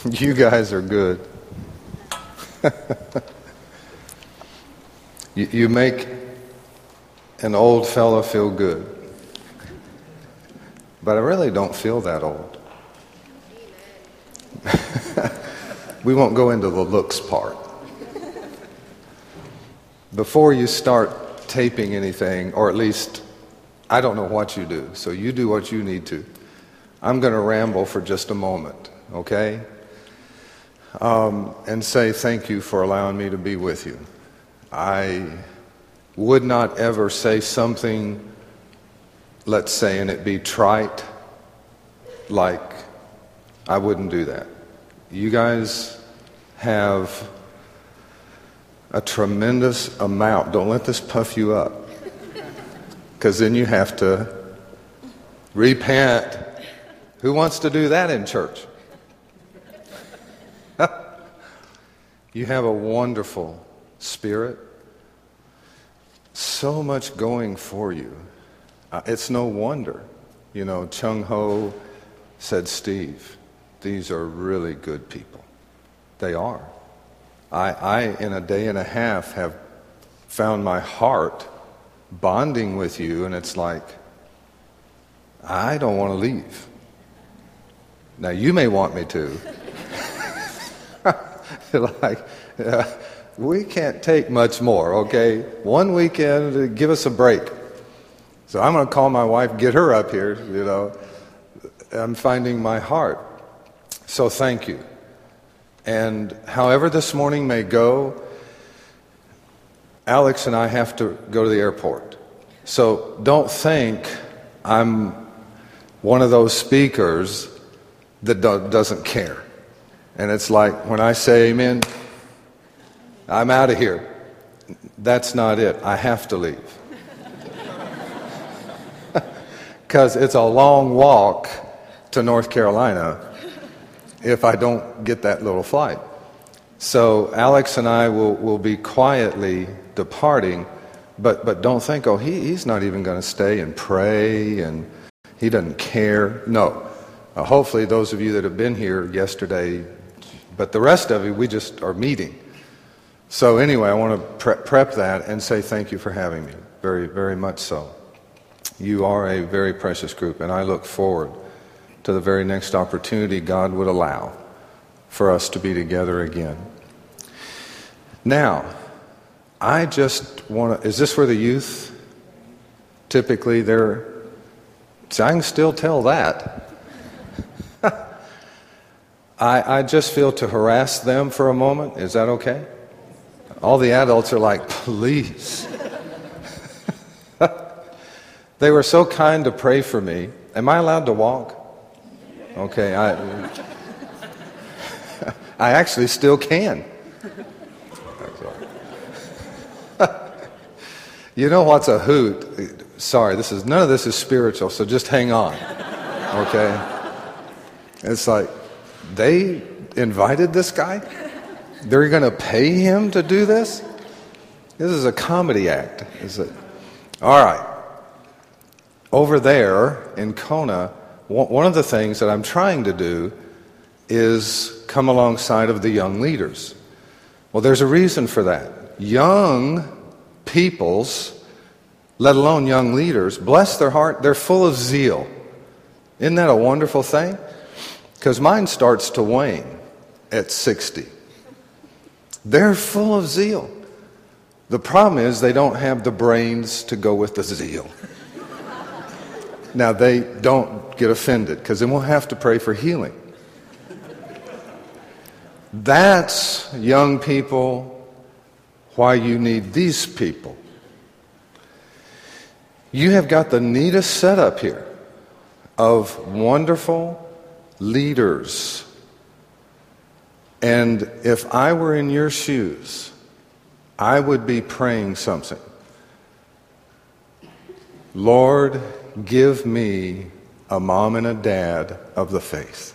You guys are good. you, you make an old fellow feel good. But I really don't feel that old. we won't go into the looks part. Before you start taping anything, or at least I don't know what you do, so you do what you need to. I'm going to ramble for just a moment, okay? Um, and say thank you for allowing me to be with you. I would not ever say something, let's say, and it be trite, like I wouldn't do that. You guys have a tremendous amount. Don't let this puff you up, because then you have to repent. Who wants to do that in church? You have a wonderful spirit so much going for you. Uh, it's no wonder. You know, Chung Ho said, Steve, these are really good people. They are. I, I, in a day and a half, have found my heart bonding with you, and it's like, I don't want to leave. Now, you may want me to. like, uh, we can't take much more, okay? One weekend, give us a break. So I'm going to call my wife, get her up here, you know. I'm finding my heart. So thank you. And however this morning may go, Alex and I have to go to the airport. So don't think I'm one of those speakers that do- doesn't care. And it's like when I say amen, I'm out of here. That's not it. I have to leave. Because it's a long walk to North Carolina if I don't get that little flight. So Alex and I will, will be quietly departing, but, but don't think, oh, he, he's not even going to stay and pray and he doesn't care. No. Uh, hopefully, those of you that have been here yesterday, but the rest of you, we just are meeting. So, anyway, I want to pre- prep that and say thank you for having me. Very, very much so. You are a very precious group, and I look forward to the very next opportunity God would allow for us to be together again. Now, I just want to. Is this where the youth typically they're. See, I can still tell that. I, I just feel to harass them for a moment. Is that okay? All the adults are like, please. they were so kind to pray for me. Am I allowed to walk? Okay, I, I actually still can. you know what's a hoot? Sorry, this is none of this is spiritual, so just hang on. Okay? It's like they invited this guy? They're going to pay him to do this? This is a comedy act, is it? All right. Over there in Kona, one of the things that I'm trying to do is come alongside of the young leaders. Well, there's a reason for that. Young peoples, let alone young leaders, bless their heart, they're full of zeal. Isn't that a wonderful thing? Because mine starts to wane at 60. They're full of zeal. The problem is they don't have the brains to go with the zeal. now, they don't get offended because then we'll have to pray for healing. That's, young people, why you need these people. You have got the neatest setup here of wonderful leaders and if I were in your shoes, I would be praying something. Lord, give me a mom and a dad of the faith.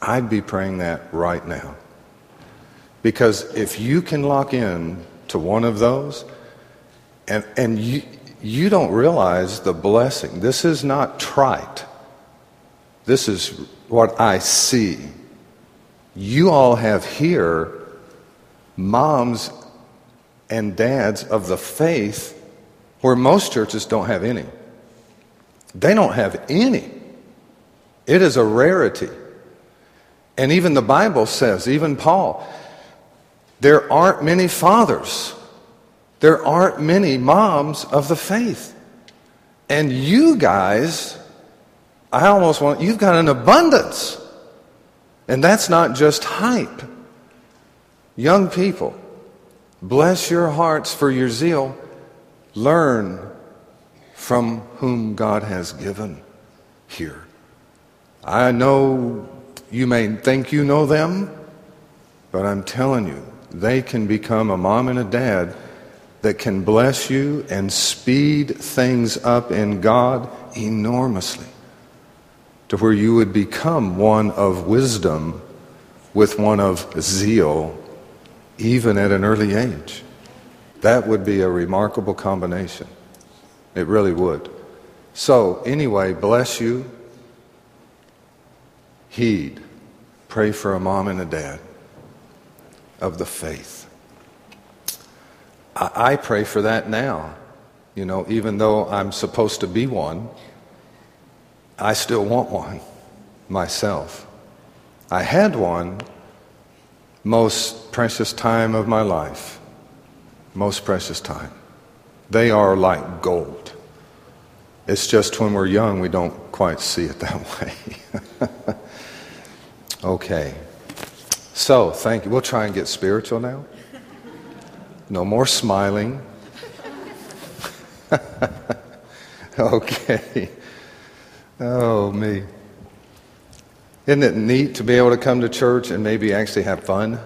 I'd be praying that right now. Because if you can lock in to one of those, and, and you, you don't realize the blessing, this is not trite. This is what I see you all have here moms and dads of the faith where most churches don't have any. They don't have any. It is a rarity. And even the Bible says, even Paul, there aren't many fathers. There aren't many moms of the faith. And you guys, I almost want, you've got an abundance. And that's not just hype. Young people, bless your hearts for your zeal. Learn from whom God has given here. I know you may think you know them, but I'm telling you, they can become a mom and a dad that can bless you and speed things up in God enormously to where you would become one of wisdom with one of zeal, even at an early age. That would be a remarkable combination. It really would. So, anyway, bless you. Heed. Pray for a mom and a dad of the faith. I, I pray for that now. You know, even though I'm supposed to be one, I still want one myself. I had one most precious time of my life. Most precious time. They are like gold. It's just when we're young, we don't quite see it that way. okay. So, thank you. We'll try and get spiritual now. No more smiling. okay. Oh, me. Isn't it neat to be able to come to church and maybe actually have fun?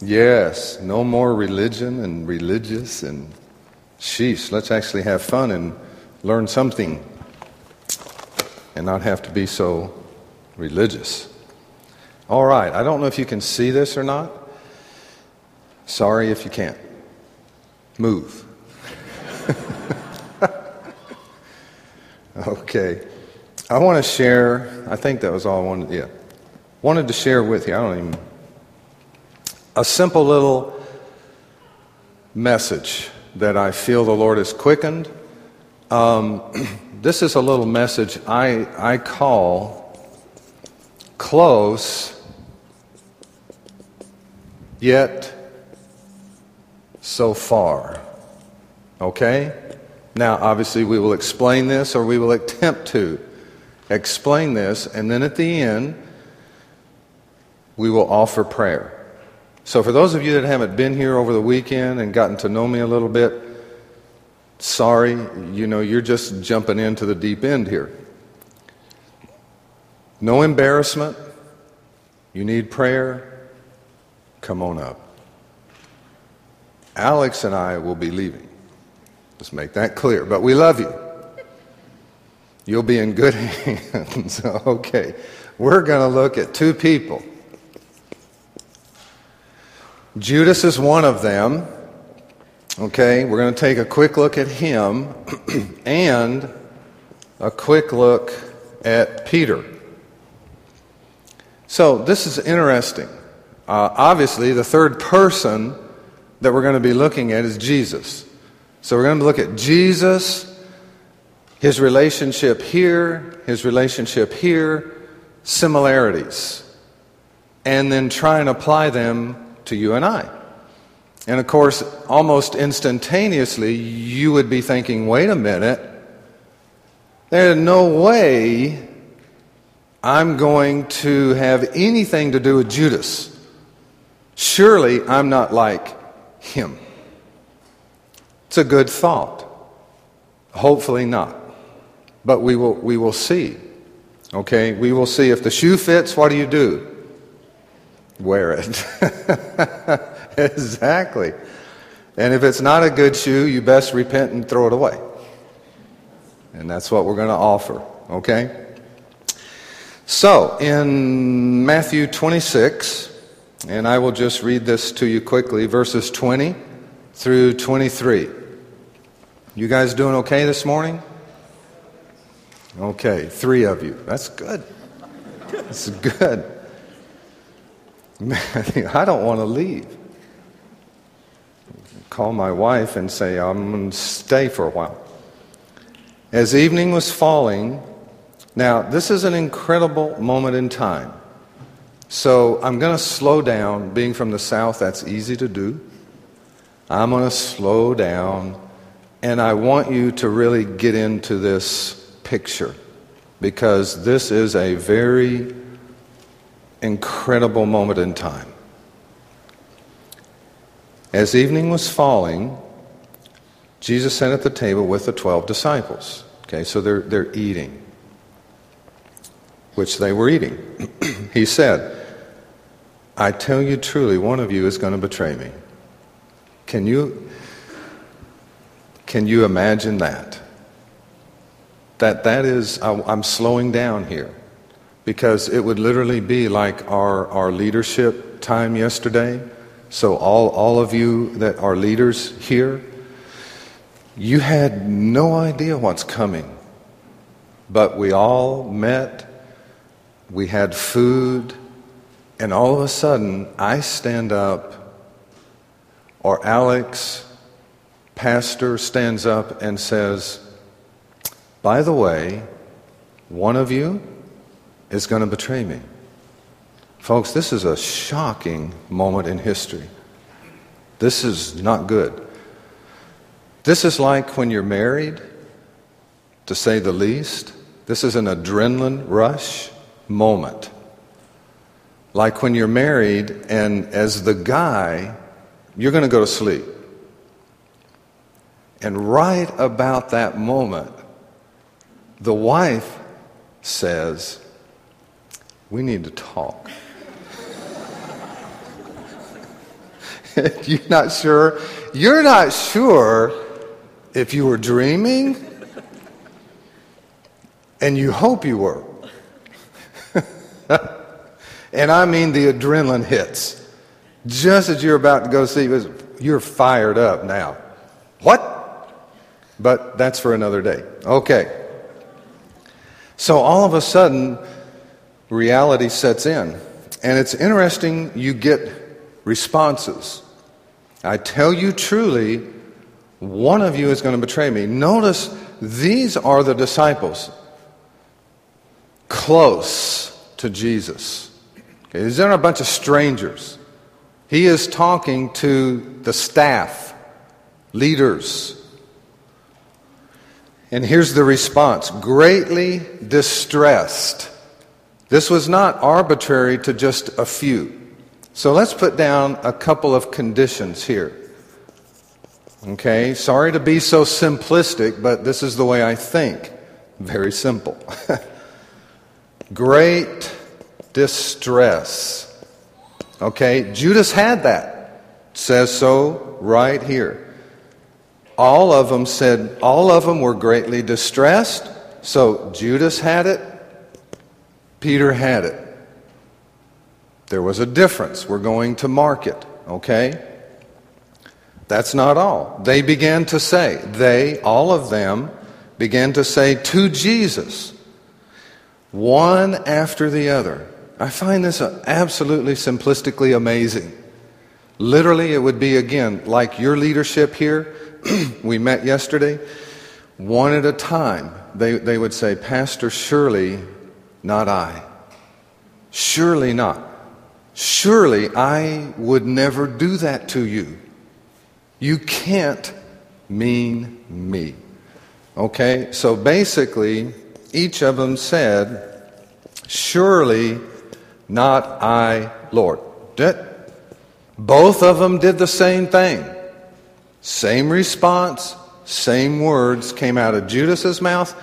Yes. No more religion and religious and sheesh. Let's actually have fun and learn something and not have to be so religious. All right, I don't know if you can see this or not. Sorry if you can't. Move. Okay. I want to share, I think that was all I wanted, yeah. Wanted to share with you, I don't even, a simple little message that I feel the Lord has quickened um, this is a little message I, I call close, yet so far. Okay? Now, obviously, we will explain this or we will attempt to explain this, and then at the end, we will offer prayer. So, for those of you that haven't been here over the weekend and gotten to know me a little bit, sorry, you know, you're just jumping into the deep end here. No embarrassment. You need prayer. Come on up. Alex and I will be leaving. Let's make that clear. But we love you. You'll be in good hands. okay. We're going to look at two people. Judas is one of them. Okay, we're going to take a quick look at him and a quick look at Peter. So, this is interesting. Uh, obviously, the third person that we're going to be looking at is Jesus. So, we're going to look at Jesus, his relationship here, his relationship here, similarities, and then try and apply them to you and I. And of course, almost instantaneously, you would be thinking, wait a minute, there's no way I'm going to have anything to do with Judas. Surely I'm not like him. It's a good thought. Hopefully not. But we will, we will see. Okay? We will see. If the shoe fits, what do you do? Wear it. exactly. And if it's not a good shoe, you best repent and throw it away. And that's what we're going to offer, okay? So, in Matthew 26, and I will just read this to you quickly, verses 20 through 23. You guys doing okay this morning? Okay, three of you. That's good. That's good. I don't want to leave. Call my wife and say, I'm going to stay for a while. As evening was falling, now this is an incredible moment in time. So I'm going to slow down. Being from the South, that's easy to do. I'm going to slow down, and I want you to really get into this picture because this is a very incredible moment in time. As evening was falling, Jesus sat at the table with the 12 disciples. Okay, so they're, they're eating, which they were eating. he said, I tell you truly, one of you is going to betray me. Can you, can you imagine that? That that is, I'm slowing down here because it would literally be like our, our leadership time yesterday. So, all, all of you that are leaders here, you had no idea what's coming. But we all met, we had food, and all of a sudden, I stand up, or Alex, pastor, stands up and says, By the way, one of you is going to betray me. Folks, this is a shocking moment in history. This is not good. This is like when you're married, to say the least. This is an adrenaline rush moment. Like when you're married, and as the guy, you're going to go to sleep. And right about that moment, the wife says, we need to talk. you're not sure, you're not sure if you were dreaming, and you hope you were. and I mean the adrenaline hits. Just as you're about to go see, you're fired up now. What? But that's for another day. Okay. So all of a sudden, reality sets in. And it's interesting, you get responses. I tell you truly, one of you is going to betray me. Notice these are the disciples close to Jesus. Okay, these aren't a bunch of strangers. He is talking to the staff, leaders. And here's the response greatly distressed. This was not arbitrary to just a few. So let's put down a couple of conditions here. Okay, sorry to be so simplistic, but this is the way I think. Very simple. Great distress. Okay, Judas had that. says so right here. All of them said, all of them were greatly distressed. So Judas had it, Peter had it. There was a difference. We're going to mark it, okay? That's not all. They began to say, they, all of them, began to say to Jesus, one after the other. I find this absolutely simplistically amazing. Literally, it would be again like your leadership here. we met yesterday. One at a time, they, they would say, Pastor, surely not I. Surely not. Surely I would never do that to you. You can't mean me. Okay? So basically, each of them said, Surely not I, Lord. Both of them did the same thing. Same response, same words came out of Judas's mouth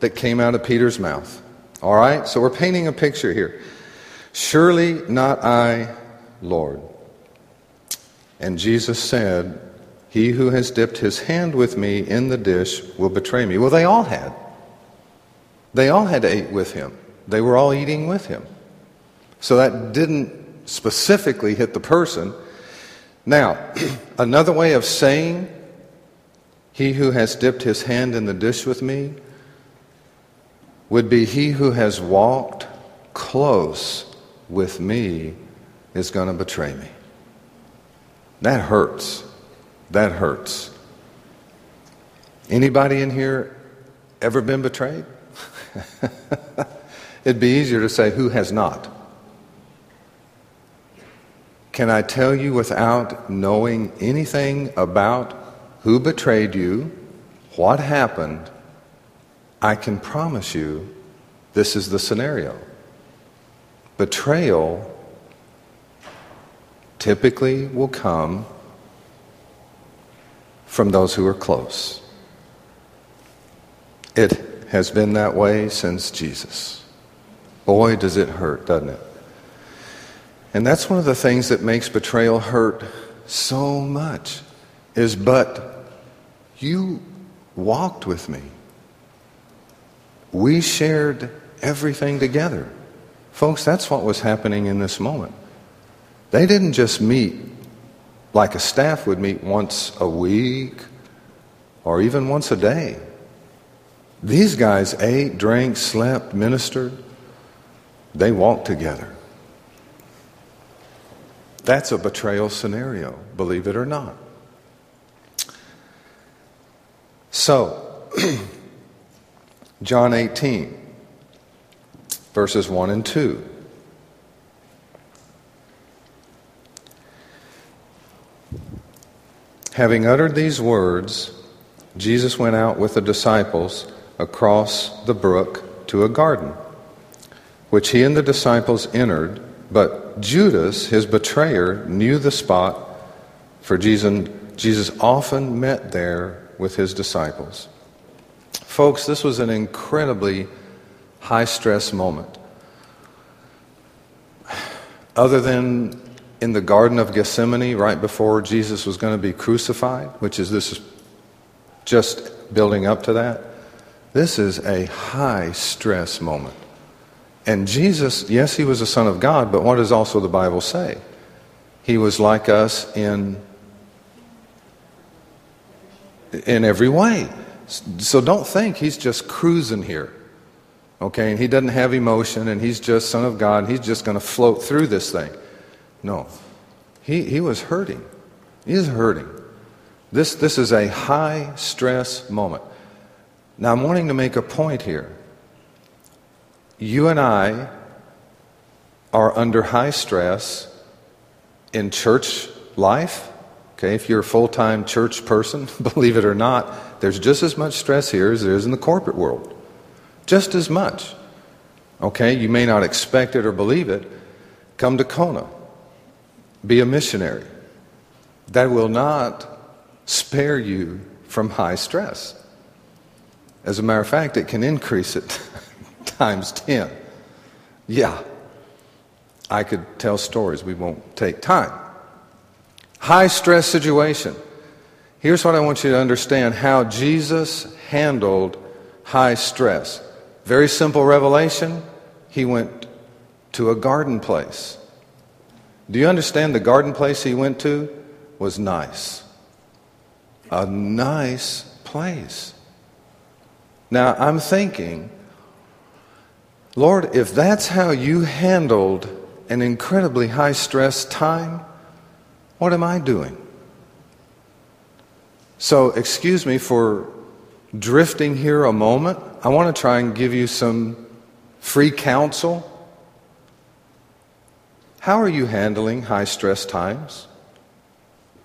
that came out of Peter's mouth. All right? So we're painting a picture here. Surely not I, Lord. And Jesus said, He who has dipped his hand with me in the dish will betray me. Well, they all had. They all had eat with him. They were all eating with him. So that didn't specifically hit the person. Now, another way of saying, He who has dipped his hand in the dish with me would be he who has walked close with me is going to betray me. That hurts. That hurts. Anybody in here ever been betrayed? It'd be easier to say, who has not? Can I tell you without knowing anything about who betrayed you, what happened? I can promise you this is the scenario. Betrayal typically will come from those who are close. It has been that way since Jesus. Boy, does it hurt, doesn't it? And that's one of the things that makes betrayal hurt so much is but you walked with me. We shared everything together. Folks, that's what was happening in this moment. They didn't just meet like a staff would meet once a week or even once a day. These guys ate, drank, slept, ministered. They walked together. That's a betrayal scenario, believe it or not. So, John 18, verses 1 and 2. Having uttered these words, Jesus went out with the disciples across the brook to a garden, which he and the disciples entered, but Judas, his betrayer, knew the spot, for Jesus, Jesus often met there with his disciples. Folks, this was an incredibly high stress moment. Other than in the Garden of Gethsemane, right before Jesus was going to be crucified, which is this is just building up to that, this is a high stress moment. And Jesus, yes, he was a son of God, but what does also the Bible say? He was like us in in every way. So don't think he's just cruising here. Okay, and he doesn't have emotion and he's just son of God he's just going to float through this thing. No. He, he was hurting. He is hurting. This, this is a high stress moment. Now, I'm wanting to make a point here. You and I are under high stress in church life. Okay, if you're a full time church person, believe it or not, there's just as much stress here as there is in the corporate world. Just as much. Okay, you may not expect it or believe it. Come to Kona be a missionary. That will not spare you from high stress. As a matter of fact, it can increase it times 10. Yeah, I could tell stories, we won't take time. High stress situation. Here's what I want you to understand how Jesus handled high stress. Very simple revelation. He went to a garden place. Do you understand the garden place he went to was nice? A nice place. Now, I'm thinking, Lord, if that's how you handled an incredibly high stress time, what am I doing? So, excuse me for drifting here a moment. I want to try and give you some free counsel how are you handling high stress times?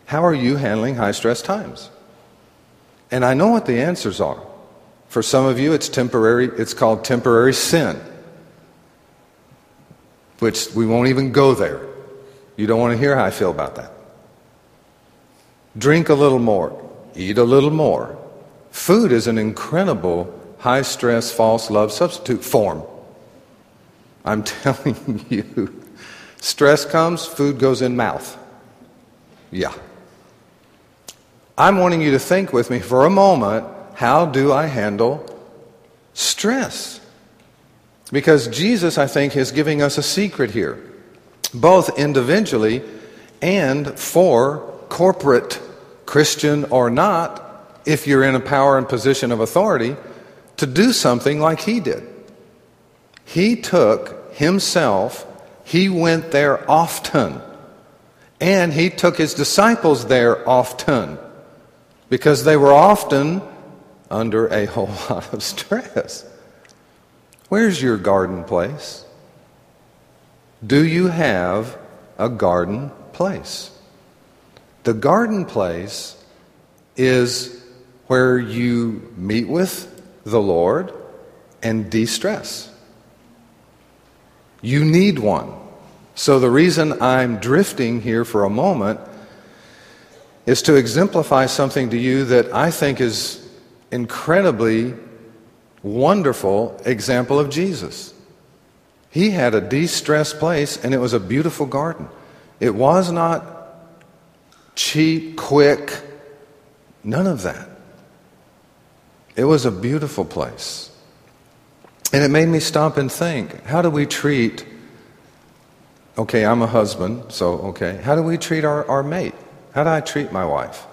How are you handling high stress times? And I know what the answers are. For some of you, it's temporary, it's called temporary sin, which we won't even go there. You don't want to hear how I feel about that. Drink a little more, eat a little more. Food is an incredible high stress, false love substitute form. I'm telling you. Stress comes, food goes in mouth. Yeah. I'm wanting you to think with me for a moment how do I handle stress? Because Jesus, I think, is giving us a secret here, both individually and for corporate, Christian or not, if you're in a power and position of authority, to do something like he did. He took himself He went there often. And he took his disciples there often because they were often under a whole lot of stress. Where's your garden place? Do you have a garden place? The garden place is where you meet with the Lord and de stress. You need one. So, the reason I'm drifting here for a moment is to exemplify something to you that I think is incredibly wonderful example of Jesus. He had a de place, and it was a beautiful garden. It was not cheap, quick, none of that. It was a beautiful place. And it made me stop and think how do we treat, okay, I'm a husband, so okay, how do we treat our, our mate? How do I treat my wife?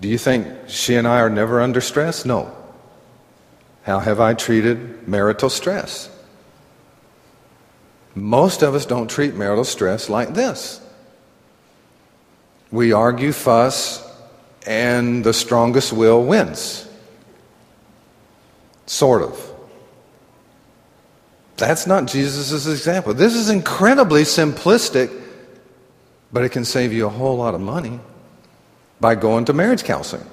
Do you think she and I are never under stress? No. How have I treated marital stress? Most of us don't treat marital stress like this. We argue, fuss, and the strongest will wins. Sort of. That's not Jesus' example. This is incredibly simplistic, but it can save you a whole lot of money by going to marriage counseling.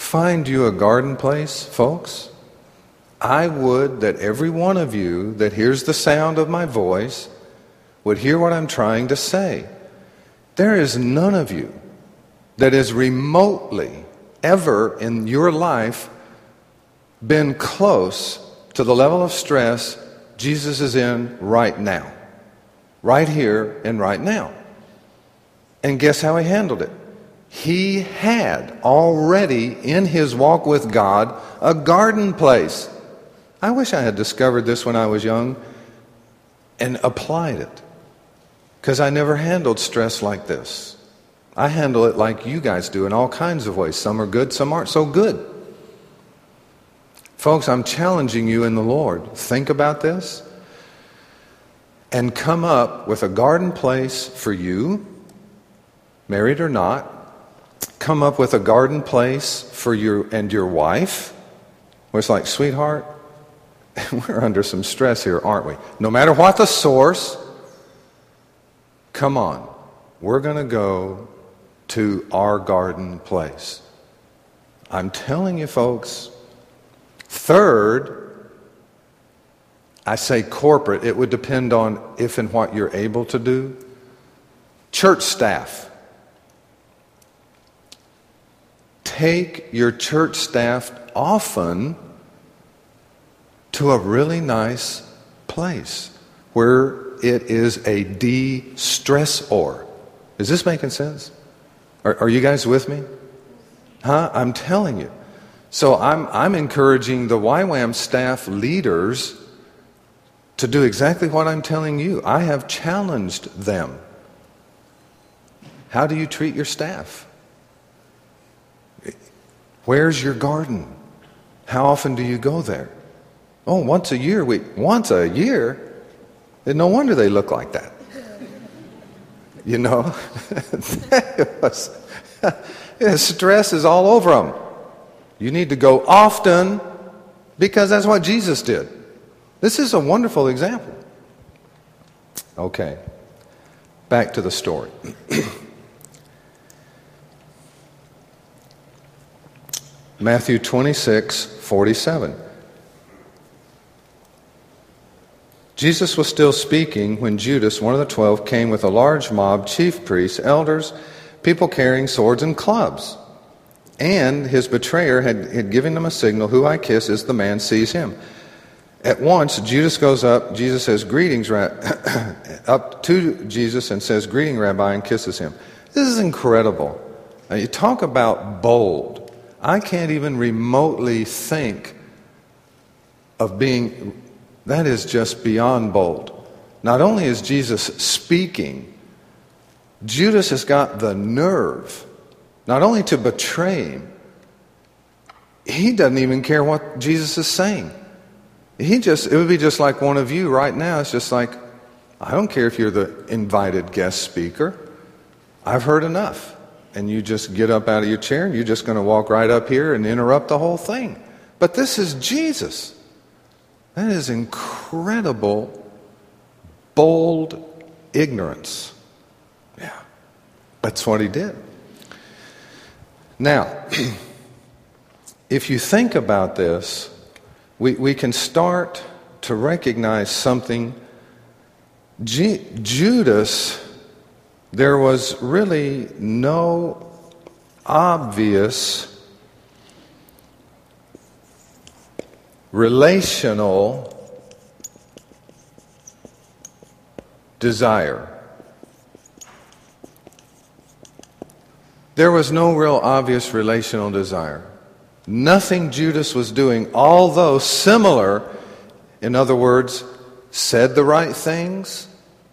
Find you a garden place, folks. I would that every one of you that hears the sound of my voice would hear what I'm trying to say. There is none of you that is remotely ever in your life been close to the level of stress Jesus is in right now. Right here and right now. And guess how he handled it? He had already in his walk with God a garden place. I wish I had discovered this when I was young and applied it. Because I never handled stress like this. I handle it like you guys do in all kinds of ways. Some are good, some aren't so good. Folks, I'm challenging you in the Lord. Think about this and come up with a garden place for you, married or not. Come up with a garden place for you and your wife. Where it's like, sweetheart, we're under some stress here, aren't we? No matter what the source, come on. We're going to go to our garden place. I'm telling you, folks. Third, I say corporate, it would depend on if and what you're able to do. Church staff. Take your church staff often to a really nice place where it is a de stressor. Is this making sense? Are, are, you guys with me? Huh? I'm telling you. So I'm, I'm encouraging the YWAM staff leaders to do exactly what I'm telling you. I have challenged them. How do you treat your staff? Where's your garden? How often do you go there? Oh, once a year. We once a year. And no wonder they look like that. You know, was, stress is all over them. You need to go often because that's what Jesus did. This is a wonderful example. Okay, back to the story. Matthew 26, 47. Jesus was still speaking when Judas, one of the twelve, came with a large mob, chief priests, elders, people carrying swords and clubs. And his betrayer had, had given them a signal who I kiss is the man, sees him. At once, Judas goes up. Jesus says, Greetings, up to Jesus and says, Greeting, Rabbi, and kisses him. This is incredible. Now, you talk about bold. I can't even remotely think of being that is just beyond bold. Not only is Jesus speaking, Judas has got the nerve not only to betray him, he doesn't even care what Jesus is saying. he just, it would be just like one of you right now. It's just like, I don't care if you're the invited guest speaker. I've heard enough. And you just get up out of your chair and you're just going to walk right up here and interrupt the whole thing. But this is Jesus. That is incredible, bold ignorance. Yeah, that's what he did. Now, if you think about this, we, we can start to recognize something. G- Judas, there was really no obvious relational desire. There was no real obvious relational desire. Nothing Judas was doing, although similar, in other words, said the right things.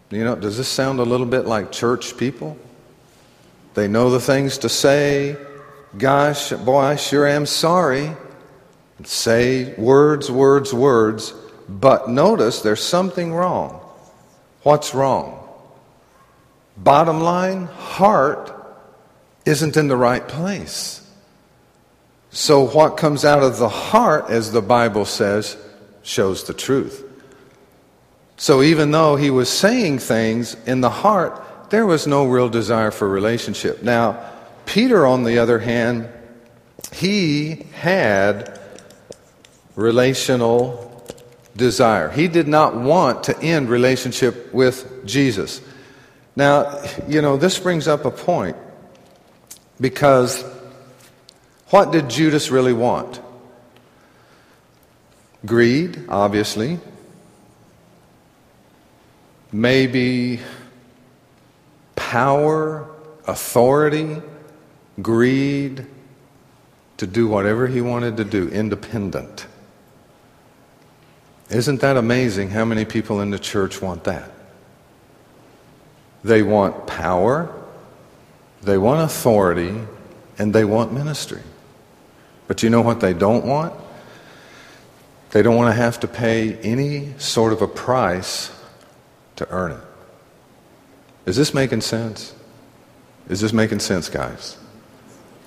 You know, does this sound a little bit like church people? They know the things to say. Gosh, boy, I sure am sorry. Say words, words, words. But notice there's something wrong. What's wrong? Bottom line, heart isn't in the right place. So, what comes out of the heart, as the Bible says, shows the truth. So, even though he was saying things in the heart, there was no real desire for relationship. Now, Peter, on the other hand, he had relational desire. He did not want to end relationship with Jesus. Now, you know, this brings up a point because what did Judas really want? Greed, obviously. Maybe power, authority, greed, to do whatever he wanted to do, independent. Isn't that amazing how many people in the church want that? They want power, they want authority, and they want ministry. But you know what they don't want? They don't want to have to pay any sort of a price to earn it. Is this making sense? Is this making sense, guys?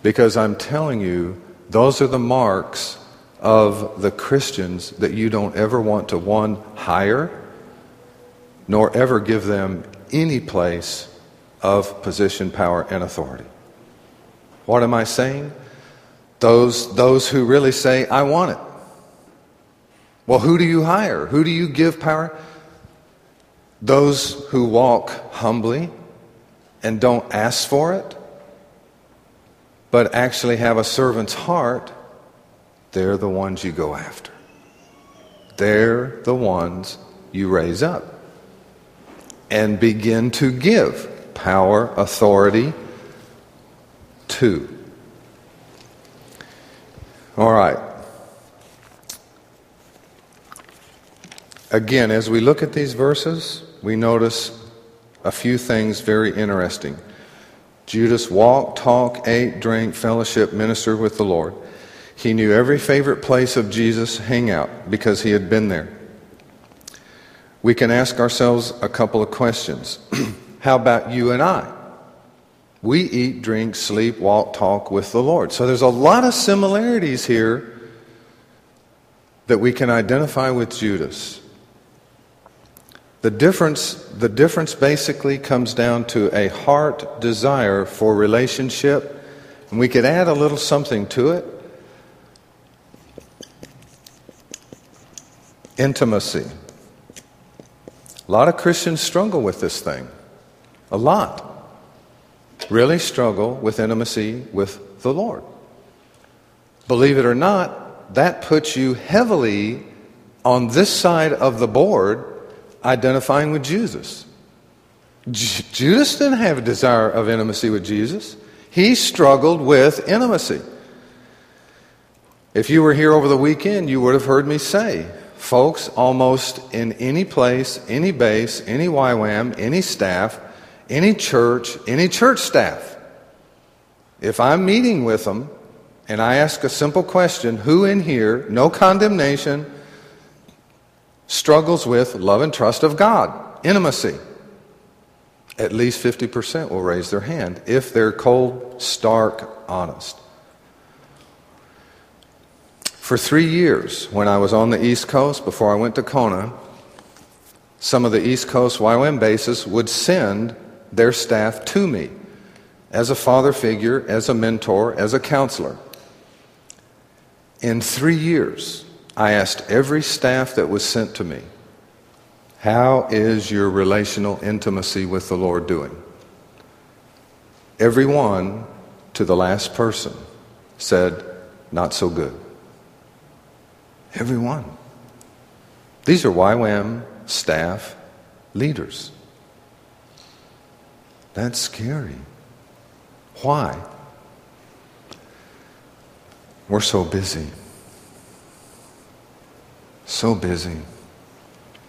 Because I'm telling you, those are the marks of the Christians that you don't ever want to, one, hire, nor ever give them any place of position, power, and authority. What am I saying? Those, those who really say, I want it. Well, who do you hire? Who do you give power? Those who walk humbly and don't ask for it, but actually have a servant's heart they're the ones you go after. They're the ones you raise up and begin to give power, authority to. All right. Again, as we look at these verses, we notice a few things very interesting. Judas walked, talked, ate, drank, fellowship, ministered with the Lord. He knew every favorite place of Jesus' hangout because he had been there. We can ask ourselves a couple of questions. How about you and I? We eat, drink, sleep, walk, talk with the Lord. So there's a lot of similarities here that we can identify with Judas. The difference, the difference basically comes down to a heart desire for relationship. And we could add a little something to it. Intimacy. A lot of Christians struggle with this thing. A lot. Really struggle with intimacy with the Lord. Believe it or not, that puts you heavily on this side of the board identifying with Jesus. J- Judas didn't have a desire of intimacy with Jesus. He struggled with intimacy. If you were here over the weekend, you would have heard me say Folks, almost in any place, any base, any YWAM, any staff, any church, any church staff, if I'm meeting with them and I ask a simple question, who in here, no condemnation, struggles with love and trust of God, intimacy. At least 50% will raise their hand if they're cold, stark, honest. For three years, when I was on the East Coast, before I went to Kona, some of the East Coast YWAM bases would send their staff to me as a father figure, as a mentor, as a counselor. In three years, I asked every staff that was sent to me, How is your relational intimacy with the Lord doing? Everyone, to the last person, said, Not so good. Everyone. These are YWAM staff leaders. That's scary. Why? We're so busy. So busy.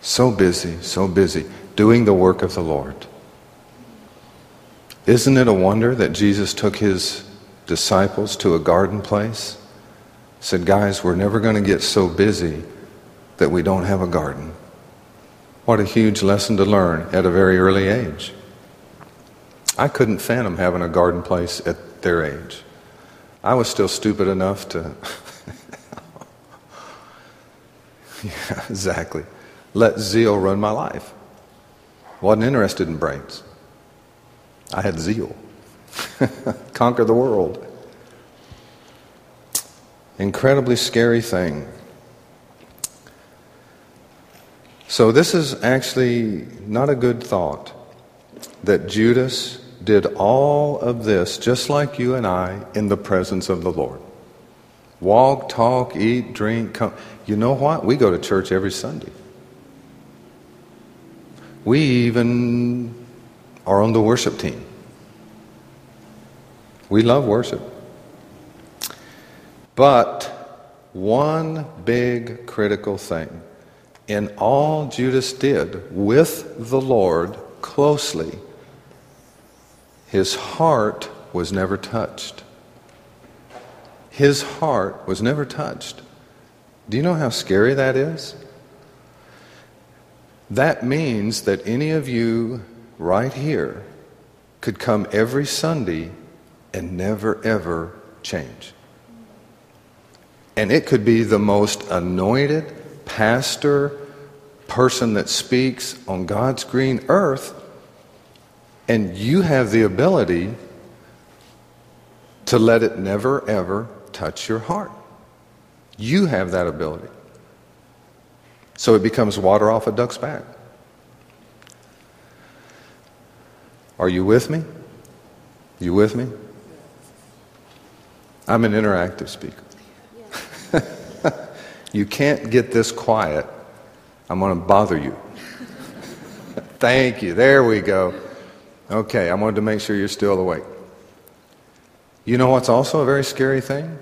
So busy, so busy doing the work of the Lord. Isn't it a wonder that Jesus took his disciples to a garden place? Said, guys, we're never going to get so busy that we don't have a garden. What a huge lesson to learn at a very early age. I couldn't fathom having a garden place at their age. I was still stupid enough to. yeah, exactly. Let zeal run my life. Wasn't interested in brains. I had zeal. Conquer the world. Incredibly scary thing. So, this is actually not a good thought that Judas did all of this just like you and I in the presence of the Lord. Walk, talk, eat, drink, come. You know what? We go to church every Sunday. We even are on the worship team. We love worship. But one big critical thing in all Judas did with the Lord closely, his heart was never touched. His heart was never touched. Do you know how scary that is? That means that any of you right here could come every Sunday and never ever change. And it could be the most anointed pastor, person that speaks on God's green earth, and you have the ability to let it never ever touch your heart. You have that ability. So it becomes water off a duck's back. Are you with me? You with me? I'm an interactive speaker. you can't get this quiet. I'm going to bother you. Thank you. There we go. Okay, I wanted to make sure you're still awake. You know what's also a very scary thing?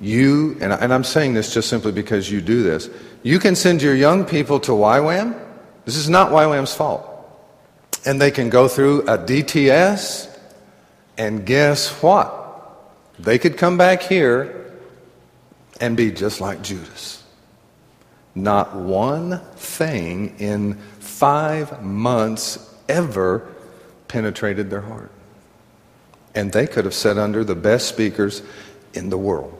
You, and, and I'm saying this just simply because you do this, you can send your young people to YWAM. This is not YWAM's fault. And they can go through a DTS, and guess what? They could come back here and be just like Judas. Not one thing in five months ever penetrated their heart. And they could have sat under the best speakers in the world.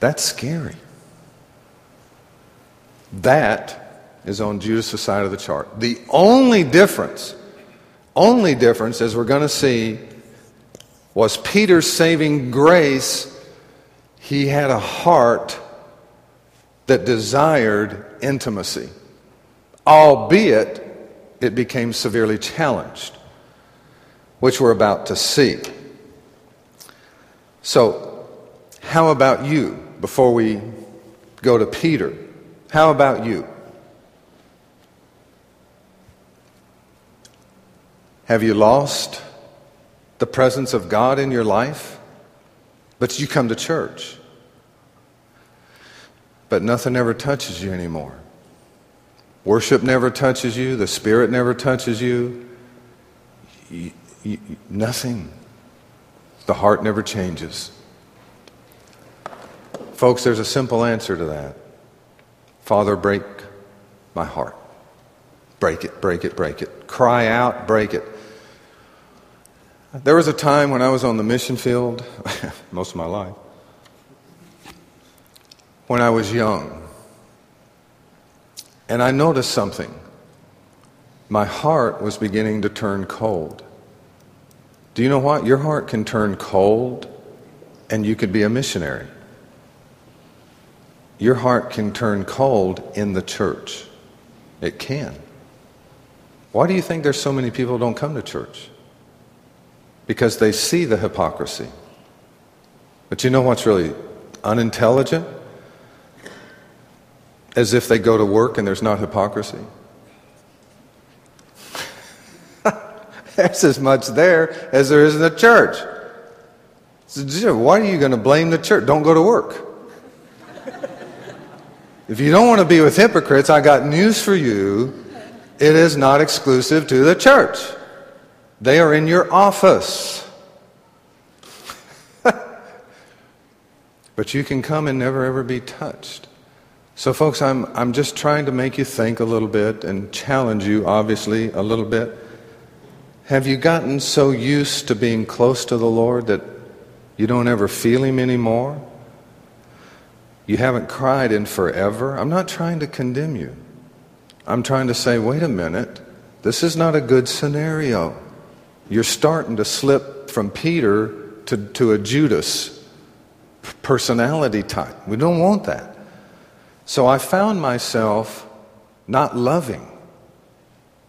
That's scary. That is on Judas' side of the chart. The only difference, only difference, as we're going to see, was Peter's saving grace. He had a heart that desired intimacy, albeit it became severely challenged, which we're about to see. So, how about you? Before we go to Peter. How about you? Have you lost the presence of God in your life? But you come to church. But nothing ever touches you anymore. Worship never touches you. The Spirit never touches you. you, you nothing. The heart never changes. Folks, there's a simple answer to that. Father, break my heart. Break it, break it, break it. Cry out, break it. There was a time when I was on the mission field, most of my life, when I was young. And I noticed something. My heart was beginning to turn cold. Do you know what? Your heart can turn cold and you could be a missionary. Your heart can turn cold in the church. It can. Why do you think there's so many people who don't come to church? Because they see the hypocrisy. But you know what's really unintelligent? As if they go to work and there's not hypocrisy. there's as much there as there is in the church. So, why are you going to blame the church? Don't go to work. If you don't want to be with hypocrites, I got news for you. It is not exclusive to the church. They are in your office. but you can come and never ever be touched. So, folks, I'm, I'm just trying to make you think a little bit and challenge you, obviously, a little bit. Have you gotten so used to being close to the Lord that you don't ever feel Him anymore? You haven't cried in forever. I'm not trying to condemn you. I'm trying to say, wait a minute, this is not a good scenario. You're starting to slip from Peter to, to a Judas personality type. We don't want that. So I found myself not loving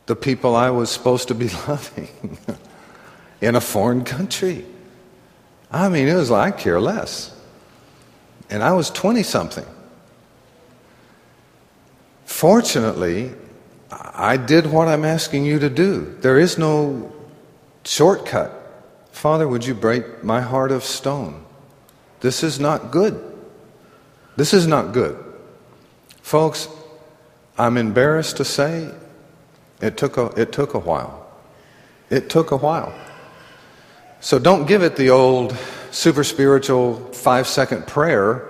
the people I was supposed to be loving in a foreign country. I mean, it was like, I care less. And I was 20 something. Fortunately, I did what I'm asking you to do. There is no shortcut. Father, would you break my heart of stone? This is not good. This is not good. Folks, I'm embarrassed to say it took a, it took a while. It took a while. So don't give it the old super spiritual five second prayer.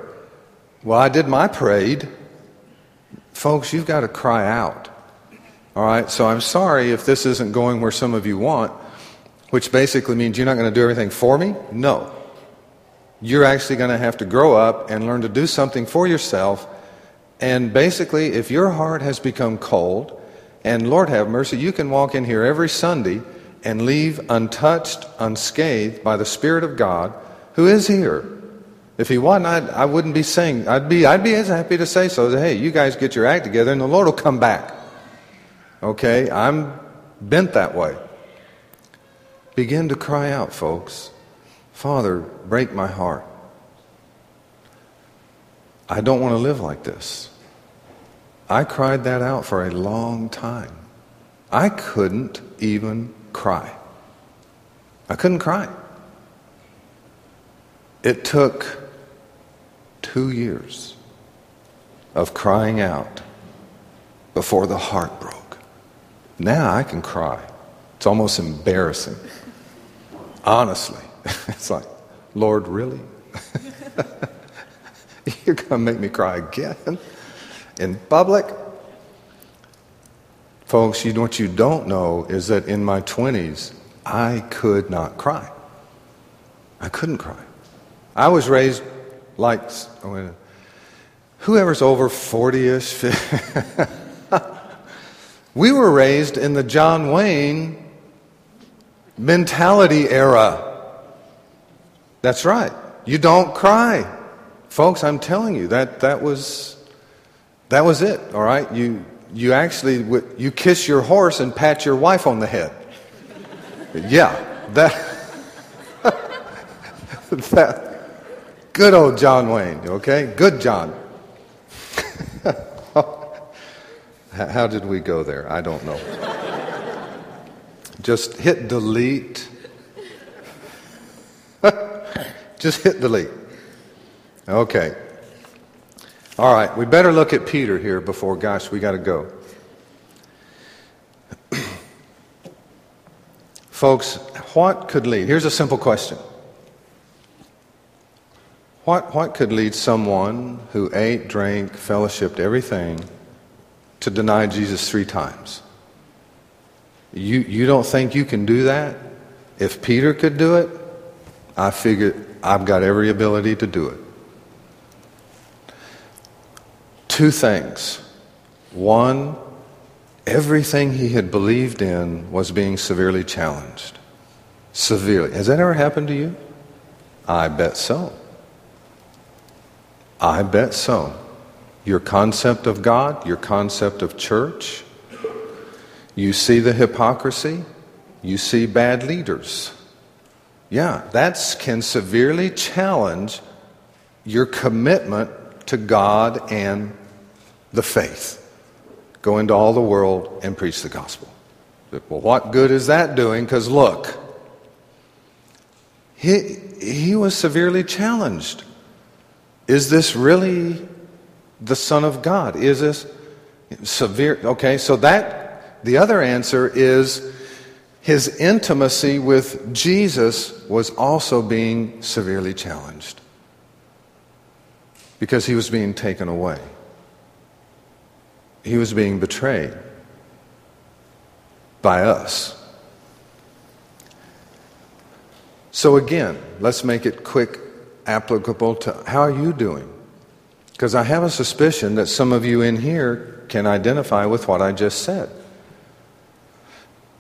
Well, I did my parade. Folks, you've got to cry out. All right, so I'm sorry if this isn't going where some of you want, which basically means you're not going to do everything for me. No. You're actually going to have to grow up and learn to do something for yourself. And basically, if your heart has become cold, and Lord have mercy, you can walk in here every Sunday and leave untouched, unscathed by the Spirit of God who is here. If he wasn't, I would not be saying, I'd be, I'd be as happy to say so. That, hey, you guys get your act together and the Lord will come back. Okay? I'm bent that way. Begin to cry out, folks. Father, break my heart. I don't want to live like this. I cried that out for a long time. I couldn't even cry. I couldn't cry. It took two years of crying out before the heart broke. Now I can cry. It's almost embarrassing. Honestly, it's like, Lord, really? You're going to make me cry again in public? Folks, you, what you don't know is that in my 20s, I could not cry. I couldn't cry. I was raised like oh, whoever's over 40 ish. we were raised in the John Wayne mentality era. That's right. You don't cry. Folks, I'm telling you, that, that, was, that was it, all right? You, you actually you kiss your horse and pat your wife on the head. Yeah, that, that, Good old John Wayne, okay? Good John. How did we go there? I don't know. Just hit delete. Just hit delete. Okay. All right, we better look at Peter here before, gosh, we got to go. Folks, what could lead? Here's a simple question What, what could lead someone who ate, drank, fellowshipped, everything to deny Jesus three times? You, you don't think you can do that? If Peter could do it, I figured I've got every ability to do it. Two things. One, everything he had believed in was being severely challenged. Severely. Has that ever happened to you? I bet so. I bet so. Your concept of God, your concept of church, you see the hypocrisy, you see bad leaders. Yeah, that can severely challenge your commitment to God and the faith. Go into all the world and preach the gospel. Well, what good is that doing? Because look, he, he was severely challenged. Is this really the Son of God? Is this severe? Okay, so that, the other answer is his intimacy with Jesus was also being severely challenged because he was being taken away. He was being betrayed by us. So, again, let's make it quick, applicable to how are you doing? Because I have a suspicion that some of you in here can identify with what I just said.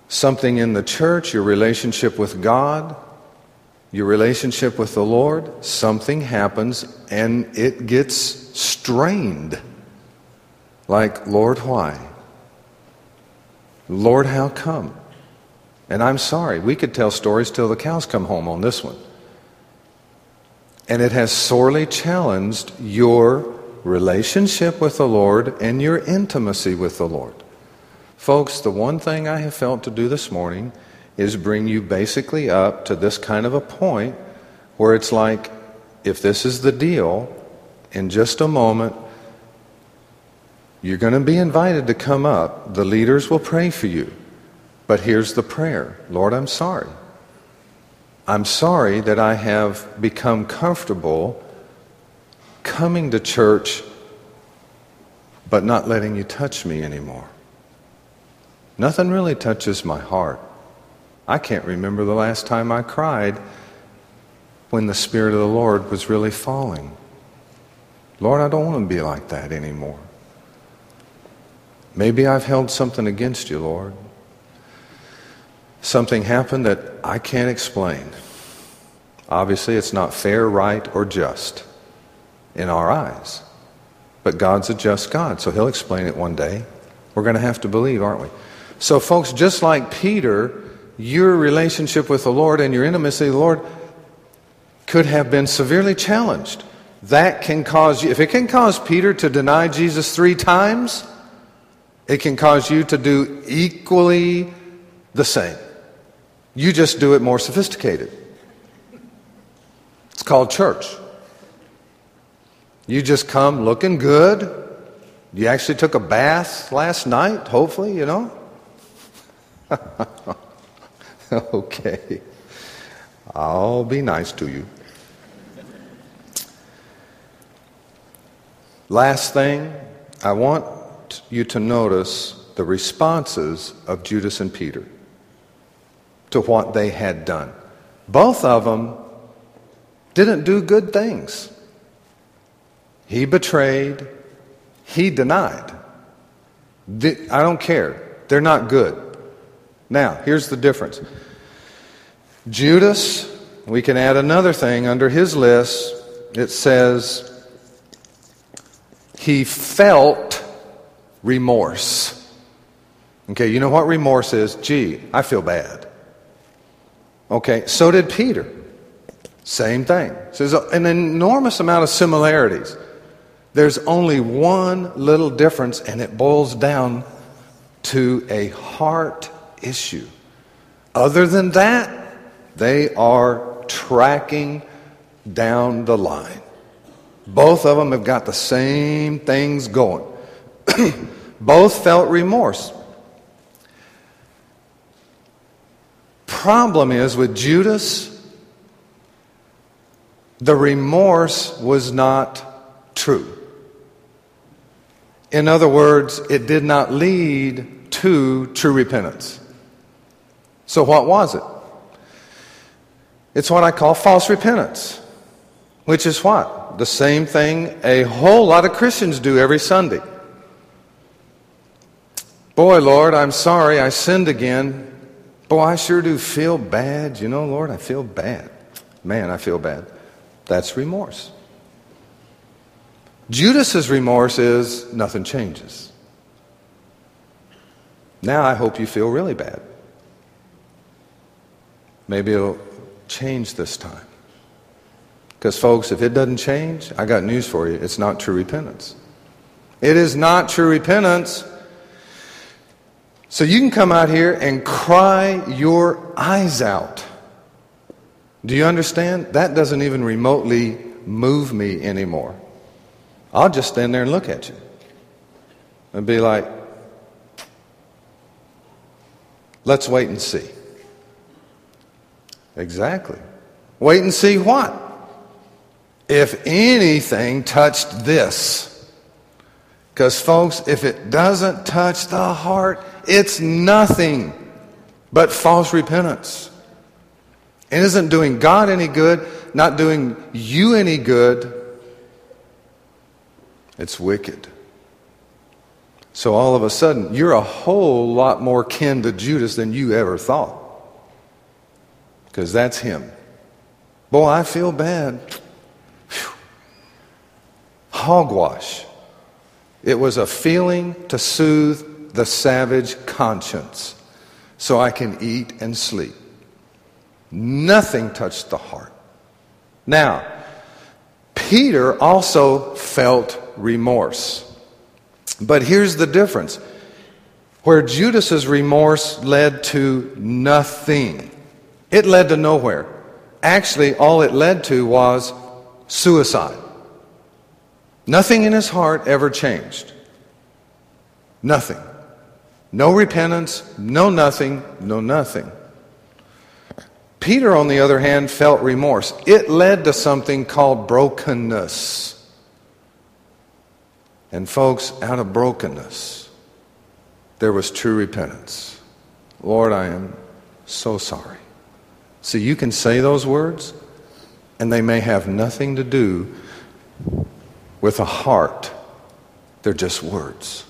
Something in the church, your relationship with God, your relationship with the Lord, something happens and it gets strained. Like, Lord, why? Lord, how come? And I'm sorry, we could tell stories till the cows come home on this one. And it has sorely challenged your relationship with the Lord and your intimacy with the Lord. Folks, the one thing I have felt to do this morning is bring you basically up to this kind of a point where it's like, if this is the deal, in just a moment, you're going to be invited to come up. The leaders will pray for you. But here's the prayer Lord, I'm sorry. I'm sorry that I have become comfortable coming to church but not letting you touch me anymore. Nothing really touches my heart. I can't remember the last time I cried when the Spirit of the Lord was really falling. Lord, I don't want to be like that anymore. Maybe I've held something against you, Lord. Something happened that I can't explain. Obviously, it's not fair, right, or just in our eyes. But God's a just God, so He'll explain it one day. We're going to have to believe, aren't we? So, folks, just like Peter, your relationship with the Lord and your intimacy with the Lord could have been severely challenged. That can cause you, if it can cause Peter to deny Jesus three times, it can cause you to do equally the same. You just do it more sophisticated. It's called church. You just come looking good. You actually took a bath last night, hopefully, you know? okay. I'll be nice to you. Last thing, I want you to notice the responses of Judas and Peter to what they had done. Both of them didn't do good things. He betrayed, he denied. I don't care. They're not good. Now, here's the difference Judas, we can add another thing under his list. It says he felt remorse. Okay, you know what remorse is? Gee, I feel bad. Okay, so did Peter. Same thing. So there's an enormous amount of similarities. There's only one little difference, and it boils down to a heart issue. Other than that, they are tracking down the line. Both of them have got the same things going. Both felt remorse. Problem is with Judas, the remorse was not true. In other words, it did not lead to true repentance. So, what was it? It's what I call false repentance, which is what? The same thing a whole lot of Christians do every Sunday. Boy, Lord, I'm sorry I sinned again. Boy, I sure do feel bad. You know, Lord, I feel bad. Man, I feel bad. That's remorse. Judas's remorse is nothing changes. Now I hope you feel really bad. Maybe it'll change this time. Because, folks, if it doesn't change, I got news for you. It's not true repentance. It is not true repentance. So you can come out here and cry your eyes out. Do you understand? That doesn't even remotely move me anymore. I'll just stand there and look at you and be like, let's wait and see. Exactly. Wait and see what? If anything touched this. Because, folks, if it doesn't touch the heart, it's nothing but false repentance. It isn't doing God any good, not doing you any good. It's wicked. So all of a sudden, you're a whole lot more kin to Judas than you ever thought. Because that's him. Boy, I feel bad. Whew. Hogwash. It was a feeling to soothe the savage conscience so I can eat and sleep. Nothing touched the heart. Now, Peter also felt remorse. But here's the difference where Judas's remorse led to nothing, it led to nowhere. Actually, all it led to was suicide. Nothing in his heart ever changed. Nothing. No repentance, no nothing, no nothing. Peter, on the other hand, felt remorse. It led to something called brokenness. And, folks, out of brokenness, there was true repentance. Lord, I am so sorry. See, you can say those words, and they may have nothing to do with a heart. They're just words.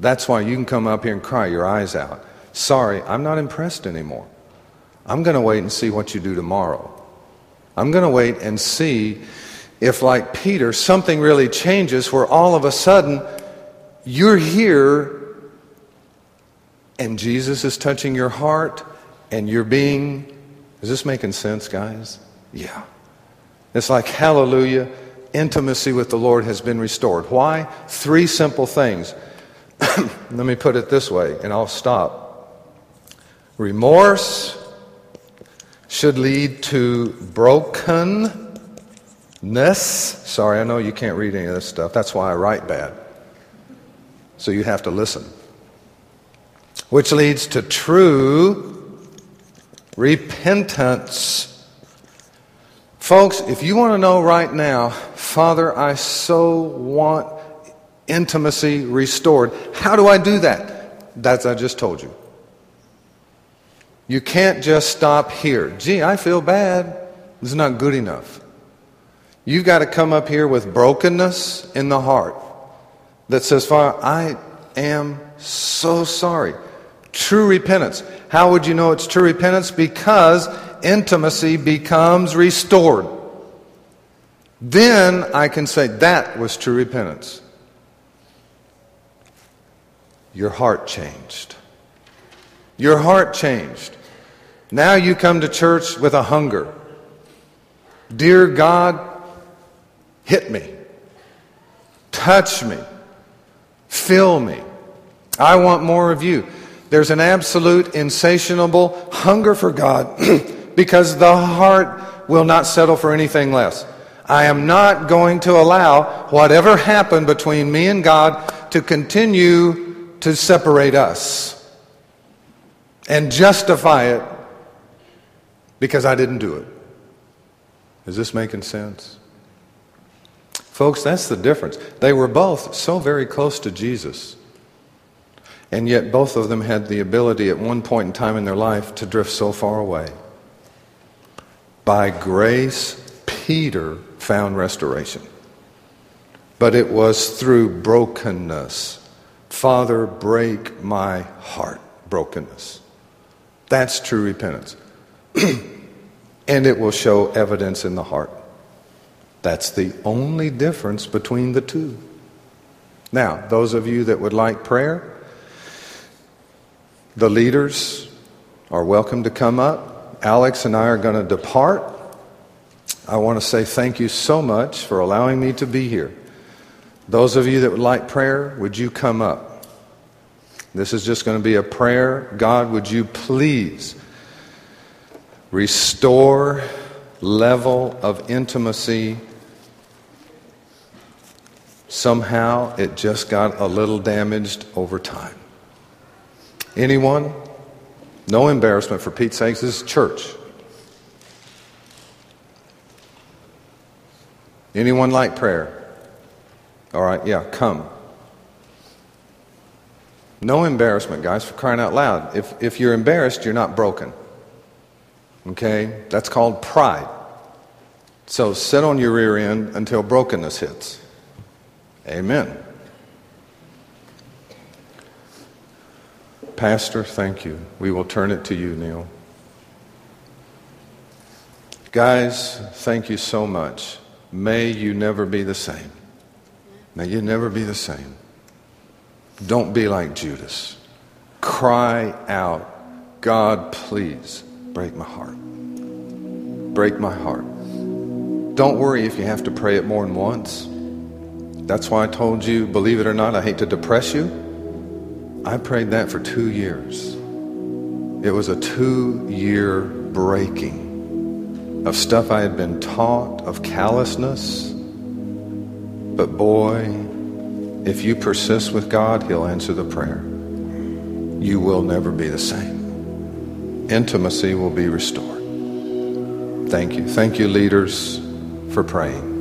That's why you can come up here and cry your eyes out. Sorry, I'm not impressed anymore. I'm going to wait and see what you do tomorrow. I'm going to wait and see if, like Peter, something really changes where all of a sudden you're here and Jesus is touching your heart and you're being. Is this making sense, guys? Yeah. It's like, hallelujah, intimacy with the Lord has been restored. Why? Three simple things. Let me put it this way, and I'll stop. Remorse should lead to brokenness. Sorry, I know you can't read any of this stuff. That's why I write bad. So you have to listen. Which leads to true repentance. Folks, if you want to know right now, Father, I so want intimacy restored. How do I do that? That's I just told you. You can't just stop here. Gee, I feel bad. This is not good enough. You've got to come up here with brokenness in the heart that says, Father, I am so sorry. True repentance. How would you know it's true repentance? Because intimacy becomes restored. Then I can say that was true repentance. Your heart changed. Your heart changed. Now you come to church with a hunger. Dear God, hit me, touch me, fill me. I want more of you. There's an absolute, insatiable hunger for God because the heart will not settle for anything less. I am not going to allow whatever happened between me and God to continue to separate us and justify it because I didn't do it. Is this making sense? Folks, that's the difference. They were both so very close to Jesus. And yet, both of them had the ability at one point in time in their life to drift so far away. By grace, Peter found restoration. But it was through brokenness. Father, break my heart. Brokenness. That's true repentance. and it will show evidence in the heart. That's the only difference between the two. Now, those of you that would like prayer, the leaders are welcome to come up. Alex and I are going to depart. I want to say thank you so much for allowing me to be here. Those of you that would like prayer, would you come up? This is just going to be a prayer. God, would you please restore level of intimacy? Somehow it just got a little damaged over time. Anyone? No embarrassment for Pete's sakes. This is church. Anyone like prayer? All right, yeah, come. No embarrassment, guys, for crying out loud. If, if you're embarrassed, you're not broken. Okay? That's called pride. So sit on your rear end until brokenness hits. Amen. Pastor, thank you. We will turn it to you, Neil. Guys, thank you so much. May you never be the same. May you never be the same. Don't be like Judas. Cry out, God, please break my heart. Break my heart. Don't worry if you have to pray it more than once. That's why I told you, believe it or not, I hate to depress you. I prayed that for two years. It was a two year breaking of stuff I had been taught, of callousness. But boy, if you persist with God, He'll answer the prayer. You will never be the same. Intimacy will be restored. Thank you. Thank you, leaders, for praying.